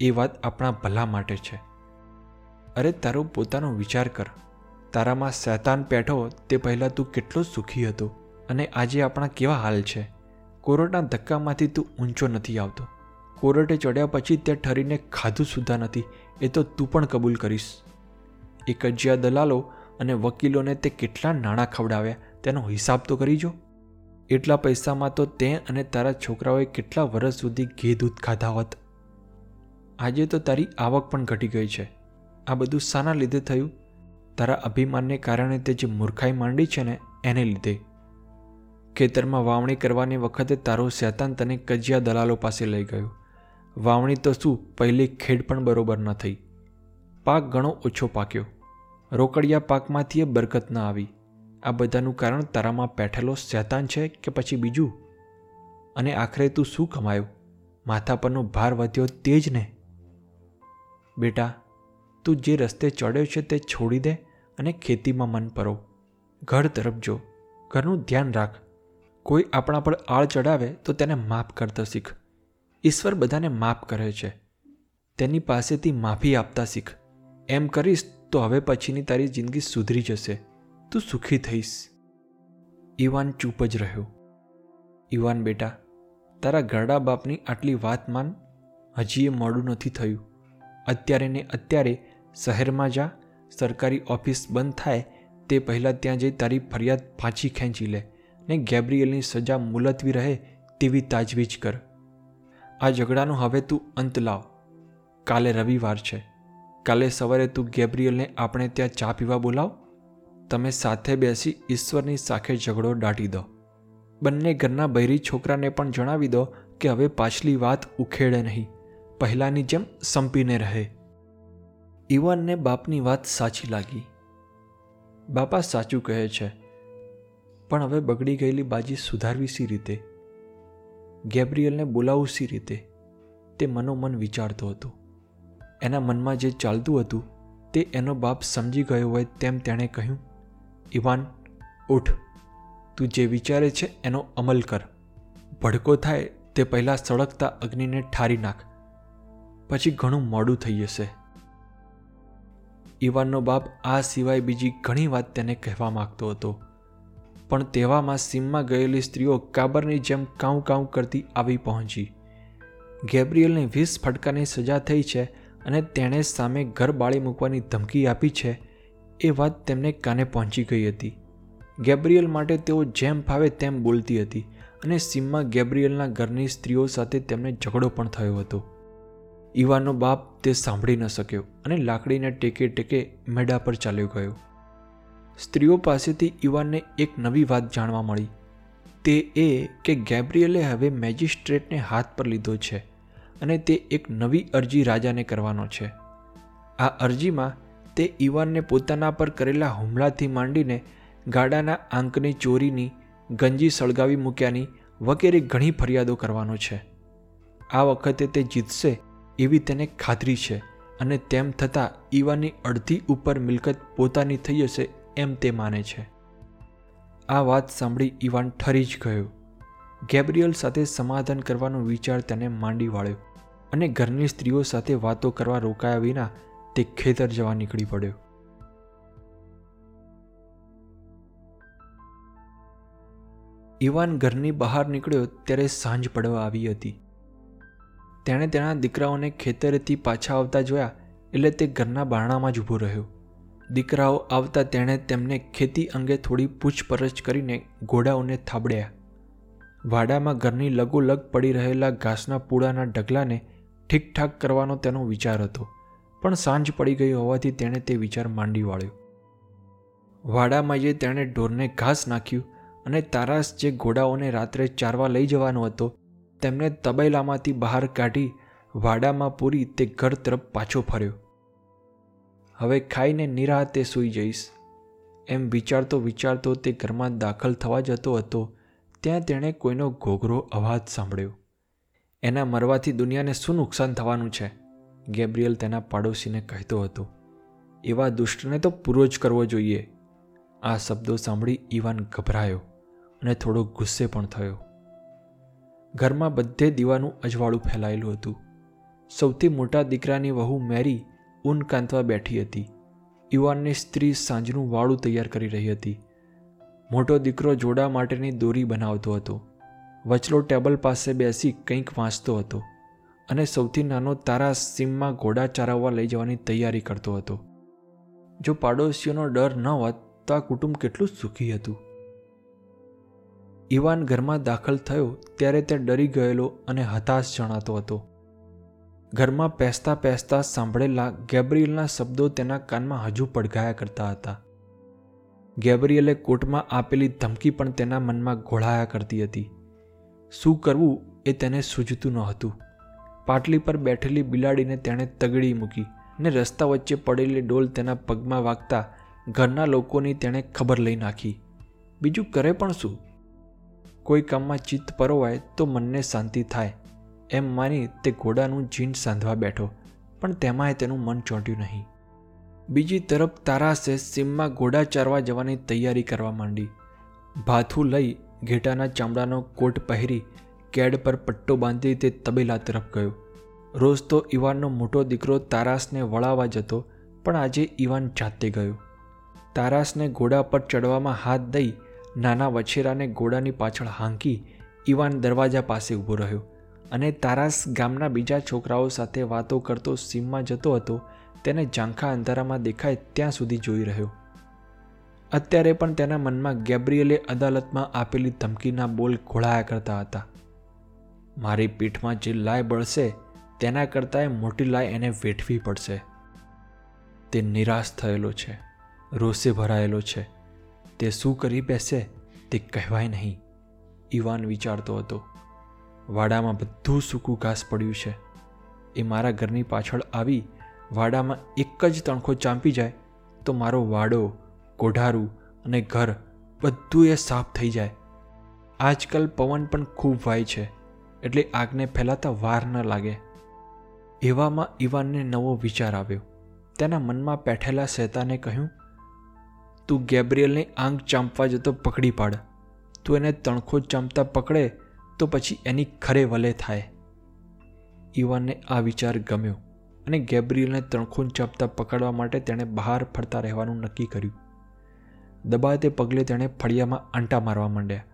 એ વાત આપણા ભલા માટે છે. અરે તારો પોતાનો વિચાર કર. તારામાં શૈતાન પેઠો તે પહેલાં તું કેટલો સુખી હતો અને આજે આપણા કેવા હાલ છે? કોરોટના ધક્કામાંથી તું ઊંચો નથી આવતો. કોરટે ચડ્યા પછી તે ઠરીને ખાધું સુધા નથી, એ તો તું પણ કબૂલ કરીશ. એ કજિયા દલાલો અને વકીલોને તે કેટલા નાણાં ખવડાવ્યા, તેનો હિસાબ તો કરી જો. એટલા પૈસામાં તો તે અને તારા છોકરાઓએ કેટલા વર્ષ સુધી ઘે દૂધ ખાધા હોત. આજે તો તારી આવક પણ ઘટી ગઈ છે. આ બધું શાના લીધે થયું? તારા અભિમાનને કારણે તે જે મૂર્ખાઈ માંડી છે ને, એને લીધે. ખેતરમાં વાવણી કરવાની વખતે તારો શેતાન તને કજિયા દલાલો પાસે લઈ ગયો. વાવણી તો શું, પહેલી ખેડ પણ બરોબર ન થઈ. પાક ઘણો ઓછો પાક્યો. રોકડિયા પાકમાંથી એ બરકત ન આવી. આ બધાનું કારણ તારામાં પેઠેલો શેતાન છે કે પછી બીજું? અને આખરે તું શું કમાયો? માથા પરનો ભાર વધ્યો તે જ ને? બેટા તું જે રસ્તે ચડ્યો છે તે છોડી દે અને ખેતીમાં મન પરો ઘર તરફ જો. ઘરનું ધ્યાન રાખ. કોઈ આપણા પર આળ ચડાવે તો તેને માફ કરતા શીખ. ઈશ્વર બધાને માફ કરે છે. તેની પાસેથી માફી આપતા શીખ. એમ કરીશ તો હવે પછીની તારી જિંદગી સુધરી જશે. તું સુખી થઈશ. ઈવાન ચૂપ જ રહ્યો. ઈવાન બેટા, તારા ઘરડા બાપની આટલી વાત માન હજી એ મોડું નથી થયું. અત્યારે ને અત્યારે શહેરમાં જા, સરકારી ઓફિસ બંધ થાય, તે પહેલાં ત્યાં જઈ તારી ફરિયાદ પાછી ખેંચી લે ને ગેબ્રિયલની સજા મુલતવી રહે તેવી તાજવીજ કર. આ ઝઘડાનો હવે તું અંત લાવ. કાલે રવિવાર છે. કાલે સવારે તું ગેબ્રિયલને આપણે ત્યાં ચા પીવા બોલાવ. તમે સાથે બેસી ઈશ્વરની સાખે ઝઘડો દાટી દો. બંને ઘરના બૈરી છોકરાને પણ જણાવી દો કે હવે પાછલી વાત ઉખેડે નહીં. પહેલાંની જેમ સંપીને રહે. ઈવાનને બાપની વાત સાચી લાગી. બાપા સાચું કહે છે, પણ હવે બગડી ગયેલી બાજી સુધારવી સી રીતે? ગેબ્રિયલને બોલાવું સી રીતે? તે મનોમન વિચારતો હતો. એના મનમાં જે ચાલતું હતું, તે એનો બાપ સમજી ગયો હોય તેમ તેણે કહ્યું ઇવાન ઉઠ. તું જે વિચારે છે એનો અમલ કર. ભડકો થાય તે પહેલાં સળગતા અગ્નિને ઠારી નાખ. પછી ઘણું મોડું થઈ જશે. ઇવાનનો બાપ આ સિવાય બીજી ઘણી વાત તેને કહેવા માગતો હતો. પણ તેવામાં સીમમાં ગયેલી સ્ત્રીઓ કાબરની જેમ કાઉ કાઉ કરતી આવી પહોંચી. ગેબ્રિયલને વીસ ફટકાની સજા થઈ છે અને તેણે સામે ઘર બાળી મૂકવાની ધમકી આપી છે એ વાત તેમને કાને પહોંચી ગઈ હતી. ગેબ્રિયલ માટે તેઓ જેમ ફાવે તેમ બોલતી હતી અને સીમમાં ગેબ્રિયલના ઘરની સ્ત્રીઓ સાથે તેમને ઝઘડો પણ થયો હતો. ઈવાનનો બાપ તે સાંભળી ન શક્યો અને લાકડીને ટેકે ટેકે મેડા પર ચાલ્યો ગયો. સ્ત્રીઓ પાસેથી ઈવાનને એક નવી વાત જાણવા મળી. તે એ કે ગેબ્રિયલે હવે મેજિસ્ટ્રેટને હાથ પર લીધો છે અને તે એક નવી અરજી રાજાને કરવાનો છે. આ અરજીમાં તે ઈવાનને પોતાના પર કરેલા હુમલાથી માંડીને ગાડાના આંકની ચોરીની, ગંજી સળગાવી મૂક્યાની વગેરે ઘણી ફરિયાદો કરવાનો છે. આ વખતે તે જીતશે એવી તેને ખાતરી છે અને તેમ થતાં ઈવાની અડધી ઉપર મિલકત પોતાની થઈ જશે એમ તે માને છે. આ વાત સાંભળી ઈવાન ઠરી જ ગયો. ગેબ્રિયલ સાથે સમાધાન કરવાનો વિચાર તેને માંડી વાળ્યો અને ઘરની સ્ત્રીઓ સાથે વાતો કરવા રોકાયા વિના તે ખેતર જવા નીકળી પડ્યો. ઈવાન ઘરની બહાર નીકળ્યો ત્યારે સાંજ પડવા આવી હતી. તેણે તેના દીકરાઓને ખેતરેથી પાછા આવતા જોયા એટલે તે ઘરના બારણામાં જ ઊભો રહ્યો. દીકરાઓ આવતા તેણે તેમને ખેતી અંગે થોડી પૂછપરછ કરીને ઘોડાઓને થાબડ્યા. વાડામાં ઘરની લગોલગ પડી રહેલા ઘાસના પૂળાના ઢગલાને ઠીકઠાક કરવાનો તેનો વિચાર હતો, પણ સાંજ પડી ગઈ હોવાથી તેણે તે વિચાર માંડી વાળ્યો. વાડામાં જે તેણે ઢોરને ઘાસ નાખ્યું અને તારાસ જે ઘોડાઓને રાત્રે ચારવા લઈ જવાનો હતો તેમને તબેલામાંથી બહાર કાઢી વાડામાં પૂરી તે ઘર તરફ પાછો ફર્યો. હવે ખાઈને નિરાતે સૂઈ જઈશ. એમ વિચારતો વિચારતો તે ઘરમાં દાખલ થવા જતો હતો, ત્યાં તેણે કોઈનો ઘોઘરો અવાજ સાંભળ્યો. એના મરવાથી દુનિયાને શું નુકસાન થવાનું છે? ગેબ્રિયલ તેના પાડોશીને કહેતો હતો. એવા દુષ્ટને તો પૂરો જ કરવો જોઈએ. આ શબ્દો સાંભળી ઈવાન ગભરાયો અને થોડો ગુસ્સે પણ થયો. ઘરમાં બધે દીવાનું અજવાળું ફેલાયેલું હતું. સૌથી મોટા દીકરાની વહુ મેરી ઊન કાંતવા બેઠી હતી. યુવાનની સ્ત્રી સાંજનું વાળું તૈયાર કરી રહી હતી. મોટો દીકરો જોડા માટેની દોરી બનાવતો હતો. વચલો ટેબલ પાસે બેસી કંઈક વાંચતો હતો અને સૌથી નાનો તારા સીમમાં ઘોડા ચારાવવા લઈ જવાની તૈયારી કરતો હતો. જો પાડોશીઓનો ડર ન હોત તો આ કુટુંબ કેટલું સુખી હતું. ઇવાન ઘરમાં દાખલ થયો ત્યારે તે ડરી ગયેલો અને હતાશ જણાતો હતો. ઘરમાં પહેસતા પહેસતા સાંભળેલા ગેબ્રિયલના શબ્દો તેના કાનમાં હજુ પડઘાયા કરતા હતા. ગેબ્રિયલે કોર્ટમાં આપેલી ધમકી પણ તેના મનમાં ઘોળાયા કરતી હતી. શું કરવું એ તેને સૂઝતું ન હતું. પાટલી પર બેઠેલી બિલાડીને તેણે તગડી મૂકી ને રસ્તા વચ્ચે પડેલી ડોલ તેના પગમાં વાગતા ઘરના લોકોની તેણે ખબર લઈ નાખી. બીજું કરે પણ શું? કોઈ કામમાં ચિત્ત પરોવાય તો મનને શાંતિ થાય. એમ માની તે ઘોડાનું જીન સાંધવા બેઠો, પણ તેમાંય તેનું મન ચોંટ્યું નહીં. બીજી તરફ તારાસે સીમમાં ઘોડા ચારવા જવાની તૈયારી કરવા માંડી. ભાથું લઈ ઘેટાના ચામડાનો કોટ પહેરી કેડ પર પટ્ટો બાંધી તે તબેલા તરફ ગયો. રોજ તો ઈવાનનો મોટો દીકરો તારાસને વળાવવા જતો, પણ આજે ઈવાન જાતે ગયો. તારાસને ઘોડા પર ચડવામાં હાથ દઈ નાના વછેરાને ઘોડાની પાછળ હાંકી ઇવાન દરવાજા પાસે ઊભો રહ્યો અને તારાસ ગામના બીજા છોકરાઓ સાથે વાતો કરતો સીમમાં જતો હતો, તેને ઝાંખા અંધારામાં દેખાય ત્યાં સુધી જોઈ રહ્યો. અત્યારે પણ તેના મનમાં ગેબ્રિયલે અદાલતમાં આપેલી ધમકીના બોલ ઘોળાયા કરતા હતા. મારી પીઠમાં જે લાય બળશે, તેના કરતાં મોટી લાય એને વેઠવી પડશે. તે નિરાશ થયેલો છે, રોષે ભરાયેલો છે. તે શું કરી બેસે તે કહેવાય નહીં. ઈવાન વિચારતો હતો, વાડામાં બધું સૂકું ઘાસ પડ્યું છે. એ મારા ઘરની પાછળ આવી વાડામાં એક જ તણખો ચાંપી જાય, તો મારો વાડો કોઢારું અને ઘર બધું એ સાફ થઈ જાય. આજકાલ પવન પણ ખૂબ વાય છે, એટલે આગને ફેલાતા વાર ન લાગે. એવામાં ઈવાનને નવો વિચાર આવ્યો. તેના મનમાં પેઠેલા શેતાને કહ્યું તું ગેબ્રિયલને આંખ ચાંપવા જતો પકડી પાડ. તું એને તણખો ચાંપતા પકડે તો પછી એની ખરે વલે થાય. ઇવાનને આ વિચાર ગમ્યો અને ગેબ્રિયલને તણખૂન ચાંપતા પકડવા માટે તેણે બહાર ફરતા રહેવાનું નક્કી કર્યું. દબાતે પગલે તેણે ફળિયામાં આંટા મારવા માંડ્યા.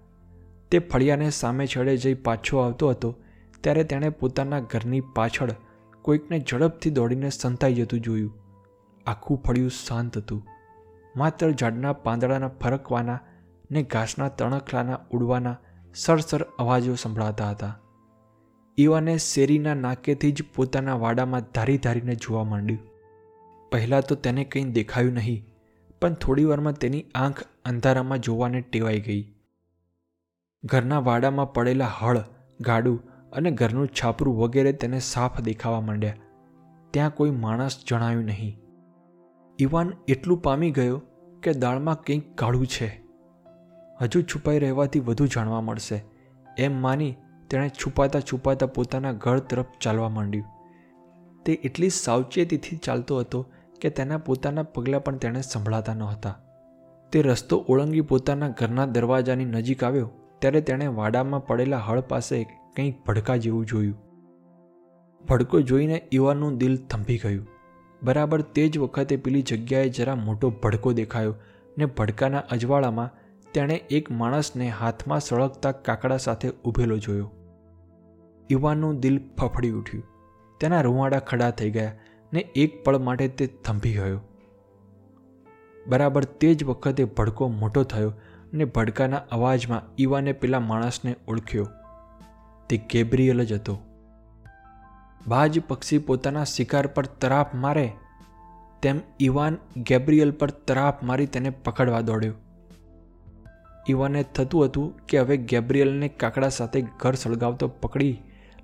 તે ફળિયાને સામે છેડે જઈ પાછો આવતો હતો ત્યારે તેણે પોતાના ઘરની પાછળ કોઈકને ઝડપથી દોડીને સંતાઈ જતું જોયું. આખું ફળિયું શાંત હતું. માત્ર ઝાડના પાંદડાના ફરકવાના ને ઘાસના તણખલાના ઉડવાના સરસર અવાજો સંભળાતા હતા. ઈવાને શેરીના નાકેથી જ પોતાના વાડામાં ધારી ધારીને જોવા માંડ્યું. પહેલાં તો તેને કંઈ દેખાયું નહીં, પણ થોડીવારમાં તેની આંખ અંધારામાં જોવાને ટેવાઈ ગઈ. ઘરના વાડામાં પડેલા હળ, ગાડું અને ઘરનું છાપરું વગેરે તેને સાફ દેખાવા માંડ્યા. ત્યાં કોઈ માણસ જણાયું નહીં. ઈવાન એટલું પામી ગયો કે દાળમાં કંઈક કાળું છે. હજુ છુપાઈ રહેવાથી વધુ જાણવા મળશે. એમ માની તેણે છુપાતા છુપાતા પોતાના ઘર તરફ ચાલવા માંડ્યું. તે એટલી સાવચેતીથી ચાલતો હતો કે તેના પોતાના પગલાં પણ તેણે સંભળાતા નહોતા. તે રસ્તો ઓળંગી પોતાના ઘરના દરવાજાની નજીક આવ્યો ત્યારે તેણે વાડામાં પડેલા હળ પાસે કંઈક ભડકા જેવું જોયું. ભડકો જોઈને ઈવાનનું દિલ થંભી ગયું. બરાબર તે જ વખતે પેલી જગ્યાએ જરા મોટો ભડકો દેખાયો ને ભડકાના અજવાળામાં તેણે એક માણસને હાથમાં સળગતા કાકડા સાથે ઊભેલો જોયો. યુવાનનું દિલ ફફડી ઉઠ્યું. તેના રૂવાડા ખડા થઈ ગયા ને એક પળ માટે તે થંભી ગયો. બરાબર તે જ વખતે ભડકો મોટો થયો ને ભડકાના અવાજમાં ઈવાને પેલા માણસને ઓળખ્યો. તે ગેબ્રિયલ જ હતો. બાજ પક્ષી પોતાના શિકાર પર તરાપ મારે, તેમ ઈવાન ગેબ્રિયલ પર તરાપ મારી તેને પકડવા દોડ્યો. ઇવાને થતું હતું કે હવે ગેબ્રિયલને કાકડા સાથે ઘર સળગાવતો પકડી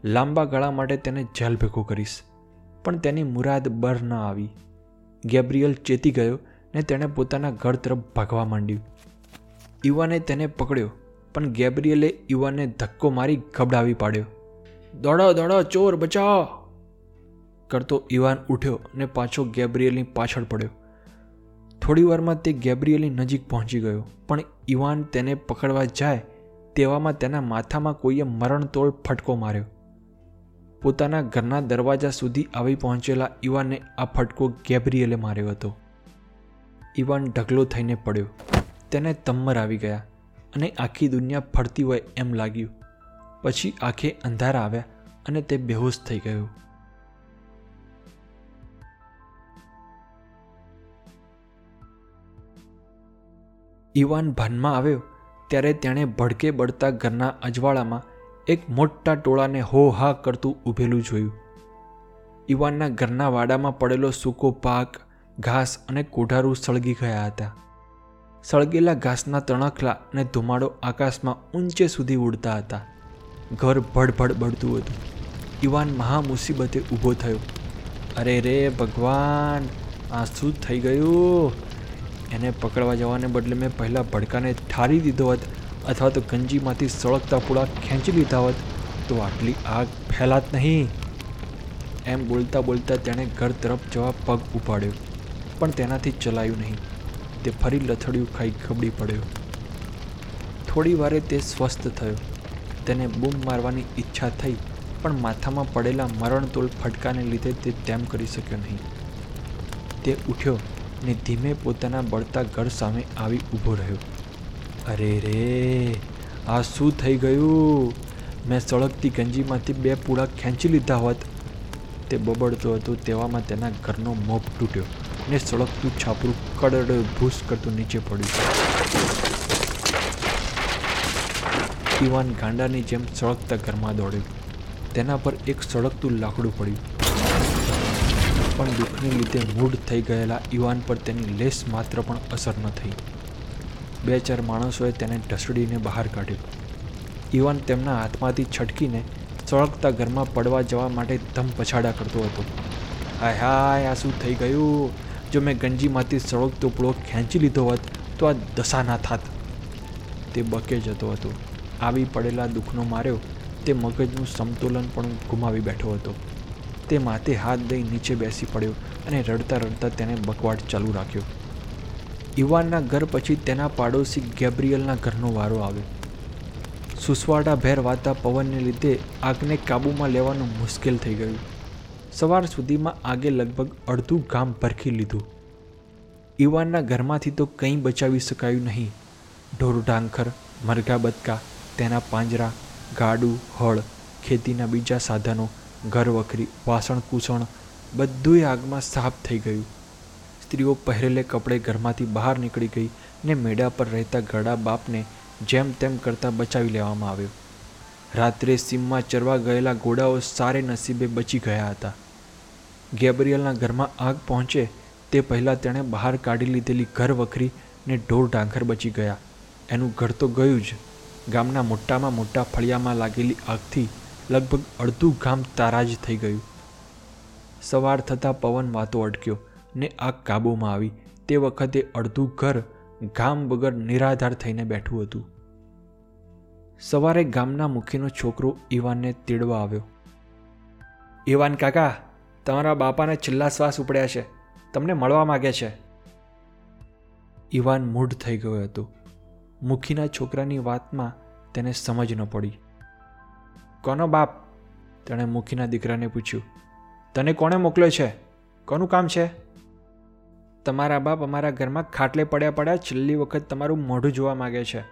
લાંબા ગાળા માટે તેને જેલ ભેગો કરીશ. પણ તેની મુરાદ બર ન આવી. ગેબ્રિયલ ચેતી ગયો ને તેણે પોતાના ઘર તરફ ભાગવા માંડ્યું. ઇવાને તેને પકડ્યો, પણ ગેબ્રિયલે ઇવાને ધક્કો મારી ગબડાવી પાડ્યો. દોડો દોડો, ચોર, બચાવો. કરતો ઈવાન ઉઠ્યો ને પાછો ગેબ્રિયલની પાછળ પડ્યો. થોડીવારમાં તે ગેબ્રિયલની નજીક પહોંચી ગયો, પણ ઈવાન તેને પકડવા જાય તેવામાં તેના માથામાં કોઈએ મરણતોળ ફટકો માર્યો. પોતાના ઘરના દરવાજા સુધી આવી પહોંચેલા ઈવાનને આ ફટકો ગેબ્રિયલે માર્યો હતો. ઈવાન ઢગલો થઈને પડ્યો. તેને તમ્મર આવી ગયા અને આખી દુનિયા ફરતી હોય એમ લાગ્યું. પછી આંખે અંધારા આવ્યા અને તે બેહોશ થઈ ગયો. ઈવાન ભાનમાં આવ્યો ત્યારે તેણે ભડકે બળતા ઘરના અજવાળામાં એક મોટા ટોળાને હો હા કરતું ઊભેલું જોયું. ઈવાનના ઘરના વાડામાં પડેલો સૂકો પાક, ઘાસ અને કોઢારું સળગી ગયા હતા. સળગેલા ઘાસના તણખલા અને ધુમાડો આકાશમાં ઊંચે સુધી ઉડતા હતા. ઘર ભડભડ બળતું હતું. યુવાન મહા મુસીબતે ઊભો થયો. અરે રે ભગવાન, આ શું થઈ ગયું? એને પકડવા જવાને બદલે મેં પહેલાં ભડકાને ઠારી દીધો હોત અથવા તો ગંજીમાંથી સળગતા પૂળા ખેંચી લીધા હોત, તો આટલી આગ ફેલાત નહીં. એમ બોલતા બોલતા તેણે ઘર તરફ જવા પગ ઉપાડ્યો, પણ તેનાથી ચલાયું નહીં. તે ફરી લથડિયું ખાઈ ખબડી પડ્યો. થોડી વારે તે સ્વસ્થ થયો. તેને બૂમ મારવાની ઈચ્છા થઈ, પણ માથામાં પડેલા મરણતોલ ફટકાને લીધે તે તેમ કરી શક્યો નહીં. તે ઉઠ્યો ને ધીમે પોતાના બળતા ઘર સામે આવી ઊભો રહ્યો. અરે રે, આ શું થઈ ગયું? મેં સળગતી ગંજીમાંથી બે પૂળા ખેંચી લીધા હોત. તે બબડતો હતો તેવામાં તેના ઘરનો મોપ તૂટ્યો ને સળગતું છાપરું કડડ ભૂસ કરતું નીચે પડ્યું. ઈવાન ગાંડાની જેમ સળગતા ઘરમાં દોડ્યો. તેના પર એક સળગતું લાકડું પડ્યું. પણ દુઃખને લીધે મૂઢ થઈ ગયેલા ઈવાન પર તેની લેસ માત્ર પણ અસર ન થઈ. બે ચાર માણસોએ તેને ઢસડીને બહાર કાઢ્યો. ઇવાન તેમના હાથમાંથી છટકીને સળગતા ઘરમાં પડવા જવા માટે ધમ પછાડા કરતો હતો. હાય હાય, આ શું થઈ ગયું? જો મેં ગંજીમાંથી સળગતો પૂળો ખેંચી લીધો હોત તો આ દશા ના થાત. તે બકે જતો હતો. આવી પડેલા દુઃખનો માર્યો, તે મગજનું સમતોલન પણ ગુમાવી બેઠો હતો. તે માથે હાથ દઈ નીચે બેસી પડ્યો અને રડતા રડતા તેને બકવાટ ચાલુ રાખ્યો. ઇવાનના ઘર પછી તેના પાડોશી ગેબ્રિયલના ઘરનો વારો આવ્યો. સુસવાડા ભેર વાતા પવનને લીધે આગને કાબૂમાં લેવાનું મુશ્કેલ થઈ ગયું. સવાર સુધીમાં આગે લગભગ અડધું ગામ ભરખી લીધું. ઇવાનના ઘરમાંથી તો કંઈ બચાવી શકાયું નહીં. ઢોરઢાંખર, મરઘા બતકા તેના પાંજરા, ગાડું, હળ, ખેતીના બીજા સાધનો ઘર વખરી વાસણ કૂસણ બધુંય આગમાં સાફ થઈ ગયું. સ્ત્રીઓ પહેરેલે કપડે ઘરમાંથી બહાર નીકળી ગઈ ને મેળા પર રહેતા ગળા બાપને જેમ તેમ કરતાં બચાવી લેવામાં આવ્યો. રાત્રે સીમમાં ચરવા ગયેલા ઘોડાઓ સારે નસીબે બચી ગયા હતા. ગેબ્રિયલના ઘરમાં આગ પહોંચે તે પહેલાં તેણે બહાર કાઢી લીધેલી ઘર વખરી ને ઢોર ઢાંખર બચી ગયા. એનું ઘર તો ગયું જ. ગામના મોટામાં મોટા ફળિયામાં લાગેલી આગથી લગભગ અડધું ગામ તારાજ થઈ ગયું. સવાર થતાં પવન વાતો અટક્યો ને આગ કાબૂમાં આવી. તે વખતે અડધું ઘર ગામ વગર નિરાધાર થઈને બેઠું હતું. સવારે ગામના મુખીનો છોકરો ઈવાનને તેડવા આવ્યો. ઈવાન કાકા, તમારા બાપાને છેલ્લા શ્વાસ ઉપડ્યા છે. તમને મળવા માગે છે. ઈવાન મૂઢ થઈ ગયો હતો. મુખીના છોકરાની વાતમાં તેને સમજ ન પડી. કોનો બાપ? તેણે મુખીના દીકરાને પૂછ્યું. તને કોણે મોકલ્યો છે? કોનું કામ છે? તમારા બાપ અમારા ઘરમાં ખાટલે પડ્યા પડ્યા છેલ્લી વખત તમારું મોઢું જોવા માગે છે.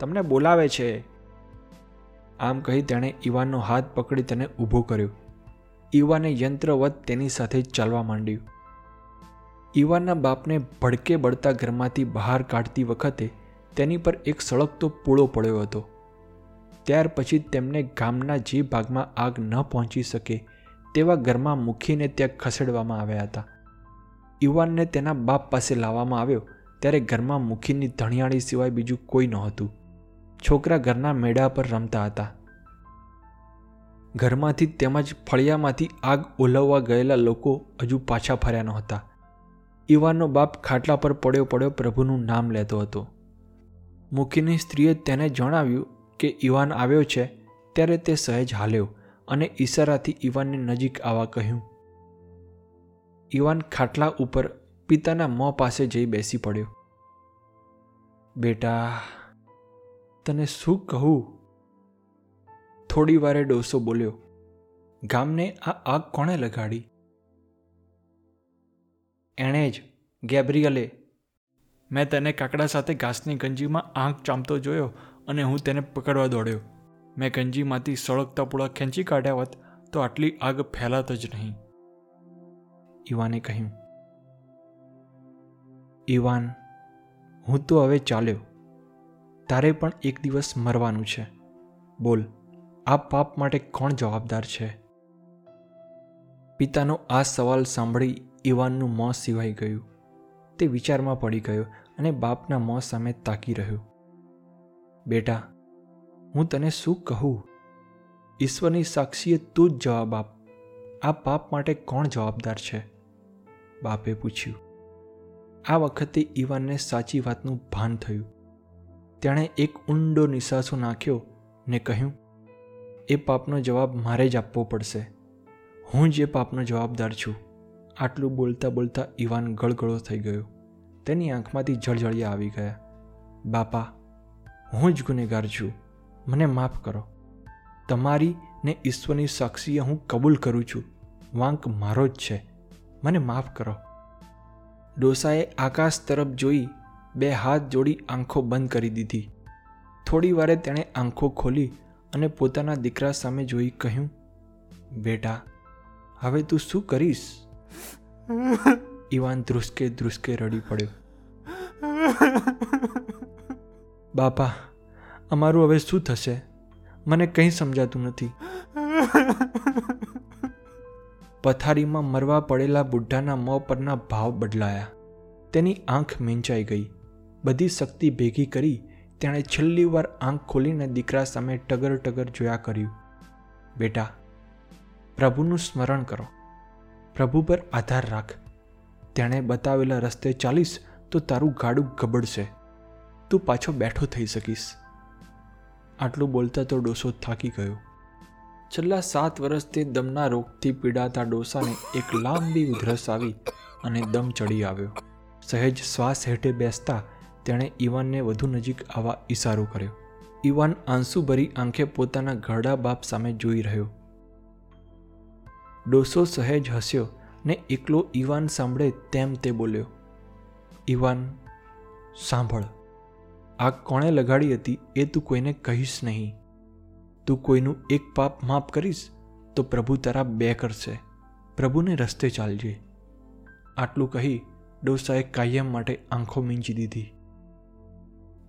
તમને બોલાવે છે. આમ કહી તેણે ઈવાનનો હાથ પકડી તેને ઊભો કર્યો. ઈવાને યંત્રવત તેની સાથે ચાલવા માંડ્યું. ઈવાનના બાપને ભડકે બળતા ઘરમાંથી બહાર કાઢતી વખતે તેની પર એક સળગતો પૂળો પડ્યો હતો. ત્યાર પછી તેમને ગામના જે ભાગમાં આગ ન પહોંચી શકે તેવા ઘરમાં મૂકીને ત્યાં ખસેડવામાં આવ્યા હતા. યુવાનને તેના બાપ પાસે લાવવામાં આવ્યો ત્યારે ઘરમાં મુખીની ધણિયાળી સિવાય બીજું કોઈ નહોતું. છોકરા ઘરના મેળા પર રમતા હતા. ઘરમાંથી તેમજ ફળિયામાંથી આગ ઓલવવા ગયેલા લોકો હજુ પાછા ફર્યા નહોતા. ઈવાનનો બાપ ખાટલા પર પડ્યો પડ્યો પ્રભુનું નામ લેતો હતો. મુખીની સ્ત્રીએ તેને જણાવ્યું કે ઈવાન આવ્યો છે, ત્યારે તે સહેજ હાલ્યો અને ઈશારાથી ઈવાનને નજીક આવવા કહ્યું. ઈવાન ખાટલા ઉપર પિતાના મોં પાસે જઈ બેસી પડ્યો. બેટા, તને શું કહું? થોડી વારે ડોસો બોલ્યો. ગામને આ આગ કોણે લગાડી? એણે જ ગેબ્રિયલે મેં તેને કાકડા સાથે ઘાસની ગંજીમાં આંખ ચામતો જોયો અને હું તેને પકડવા દોડ્યો. મેં ગંજીમાંથી સળગતા પૂળા ખેંચી કાઢ્યા હોત તો આટલી આગ ફેલાત જ નહીં. ઈવાને કહ્યું, ઈવાન, હું તો હવે ચાલ્યો. તારે પણ એક દિવસ મરવાનું છે. બોલ, આ પાપ માટે કોણ જવાબદાર છે? પિતાનો આ સવાલ સાંભળી ઈવાનનું મોં સિવાઈ ગયું. તે વિચારમાં પડી ગયો અને બાપના મોં સામે તાકી રહ્યો. બેટા, હું તને શું કહું? ઈશ્વરની સાક્ષીએ તું જ જવાબ આપ. આ પાપ માટે કોણ જવાબદાર છે? બાપે પૂછ્યું. આ વખતે ઈવાનને સાચી વાતનું ભાન થયું. તેણે એક ઊંડો નિશાસો નાખ્યો ને કહ્યું, એ પાપનો જવાબ મારે જ આપવો પડશે. હું જ પાપનો જવાબદાર છું. આટલું બોલતા બોલતા ઈવાન ગળગળો થઈ ગયો. તેની આંખમાંથી જળજળિયા આવી ગયા. બાપા, હું જ ગુનેગાર છું. મને માફ કરો. તમારી ને ઈશ્વરની સાક્ષીએ હું કબૂલ કરું છું. વાંક મારો જ છે. મને માફ કરો. ડોસાએ આકાશ તરફ જોઈ બે હાથ જોડી આંખો બંધ કરી દીધી. થોડી વારે તેણે આંખો ખોલી અને પોતાના દીકરા સામે જોઈ કહ્યું, બેટા, હવે તું શું કરીશ? ઈવાન ધ્રુસકે ધ્રુસકે રડી પડ્યો. બાપા, અમારું હવે શું થશે? મને કંઈ સમજાતું નથી. પથારીમાં મરવા પડેલા બુઢાના મોં પરના ભાવ બદલાયા. તેની આંખ મીંચાઈ ગઈ. બધી શક્તિ ભેગી કરી તેણે છેલ્લી વાર આંખ ખોલીને દીકરા સામે ટગર ટગર જોયા કર્યું. બેટા, પ્રભુનું સ્મરણ કરો. પ્રભુ પર આધાર રાખ. તેણે બતાવેલા રસ્તે ચાલીશ તો તારું ગાડું ગબડશે. તું પાછો બેઠો થઈ શકીશ. આટલું બોલતા તો ડોસો થાકી ગયો. છેલ્લા સાત વર્ષથી દમના રોગથી પીડાતા ડોસાને એક લાંબી ઉધરસ આવી અને દમ ચડી આવ્યો. સહેજ શ્વાસ હેઠે બેસતા તેણે ઈવાનને વધુ નજીક આવવા ઈશારો કર્યો. ઈવાન આંસુભરી આંખે પોતાના ઘરડા બાપ સામે જોઈ રહ્યો. ડોસો સહેજ હસ્યો ને એકલો ઈવાન સાંભળે તેમ તે બોલ્યો, ઈવાન, સાંભળ. આગ કોણે લગાડી હતી એ તું કોઈને કહીશ નહીં. તું કોઈનું એક પાપ માફ કરીશ તો પ્રભુ તારા બે કરશે. પ્રભુને રસ્તે ચાલજે. આટલું કહી ડોસાએ કાયમ માટે આંખો મીંચી દીધી.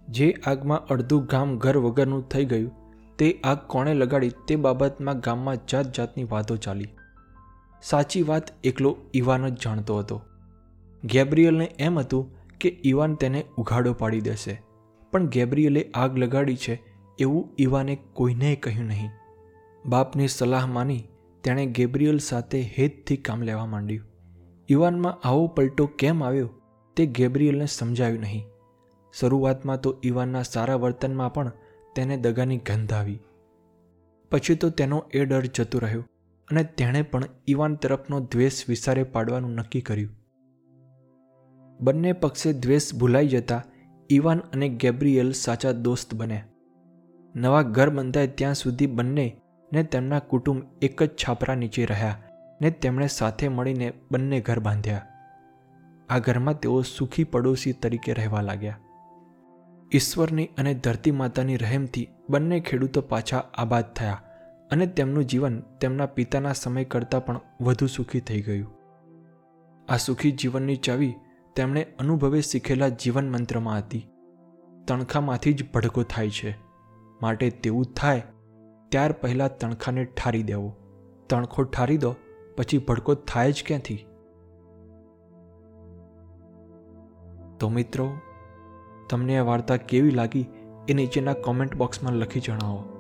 જે આગમાં અડધું ગામ ઘર વગરનું થઈ ગયું, તે આગ કોણે લગાડી તે બાબતમાં ગામમાં જાત જાતની વાતો ચાલી. સાચી વાત એકલો ઈવાન જ જાણતો હતો. ગેબ્રિયલને એમ હતું કે ઈવાન તેને ઉઘાડો પાડી દેશે, પણ ગેબ્રિયલે આગ લગાડી છે એવું ઈવાને કોઈને કહ્યું નહીં. બાપની સલાહ માની તેણે ગેબ્રિયલ સાથે હેતથી કામ લેવા માંડ્યું. ઈવાનમાં આવો પલટો કેમ આવ્યો તે ગેબ્રિયલને સમજાયું નહીં. શરૂઆતમાં તો ઈવાનના સારા વર્તનમાં પણ તેને દગાની ગંધ આવી. પછી તો તેનો એ ડર જતો રહ્યો. અને તેણે પણ ઇવાન તરફનો દ્વેષ વિસારે પાડવાનું નક્કી કર્યું. બંને પક્ષે દ્વેષ ભૂલાઈ જતા ઈવાન અને ગેબ્રિયલ સાચા દોસ્ત બન્યા. નવા ઘર બંધાય ત્યાં સુધી બંને ને તેમના કુટુંબ એક જ છાપરા નીચે રહ્યા ને તેમણે સાથે મળીને બંને ઘર બાંધ્યા. આ ઘરમાં તેઓ સુખી પડોશી તરીકે રહેવા લાગ્યા. ઈશ્વરની અને ધરતી માતાની રહેમથી બંને ખેડૂતો પાછા આબાદ થયા. અને તેમનું જીવન તેમના પિતાના સમય કરતાં પણ વધુ સુખી થઈ ગયું. આ સુખી જીવનની ચાવી તેમણે અનુભવે શીખેલા જીવન મંત્રમાં હતી. તણખામાંથી જ ભડકો થાય છે. માટે તેવું થાય, ત્યાર પહેલાં તણખાને ઠારી દેવો. તણખો ઠારી દો, પછી ભડકો થાય જ ક્યાંથી? તો મિત્રો, તમને આ વાર્તા કેવી લાગી એ નીચેના કોમેન્ટ બોક્સમાં લખી જણાવો.